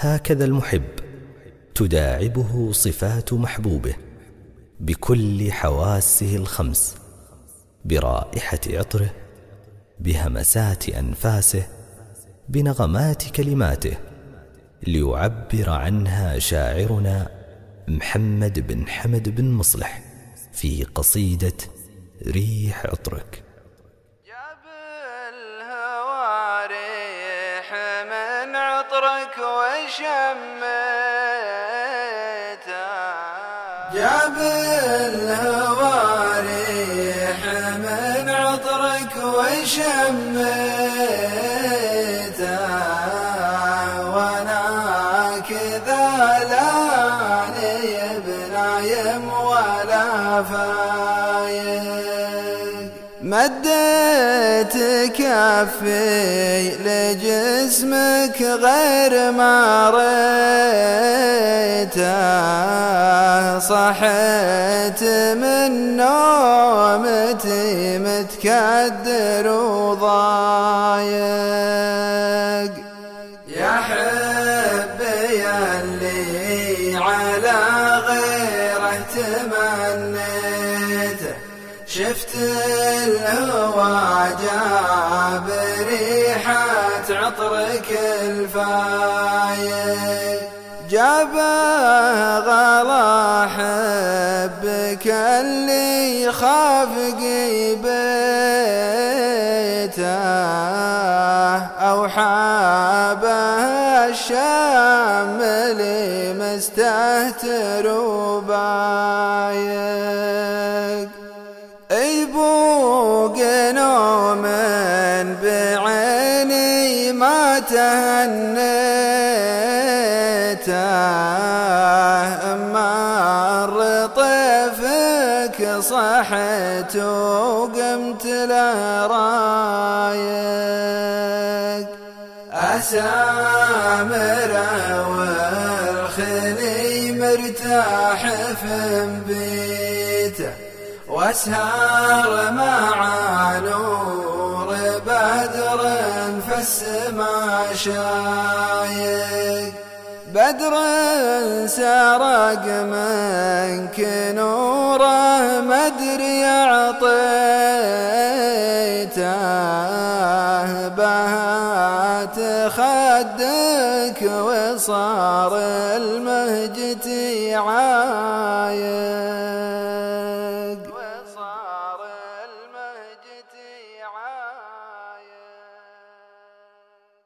هكذا المحب تداعبه صفات محبوبه بكل حواسه الخمس برائحة عطره بهمسات أنفاسه بنغمات كلماته ليعبر عنها شاعرنا محمد بن حمد بن مصلح في قصيدة ريح عطرك. جاب الهوى ريح من عطرك وشميته جاب الهوى من عطرك وشميته فايق مديت كفي لجسمك غير ما ريته صحيت من نومتي متكدر وضايق. يا حبي اللي على غيرة تمنيته شفت الهوى جاب ريحة عطرك الفايق جابه غلا حبك اللي خاف قيبته أو حابه الشام اللي مستهتر وبايق ما تهنيته مر طيفك صحيت وقمت له رايق أسامر والخلي مرتاح في بيته وأسهر مع نور فالسما شايق بدر سرق منك نوره مدري اعطيته بهات خدك وصار المهجتي عايق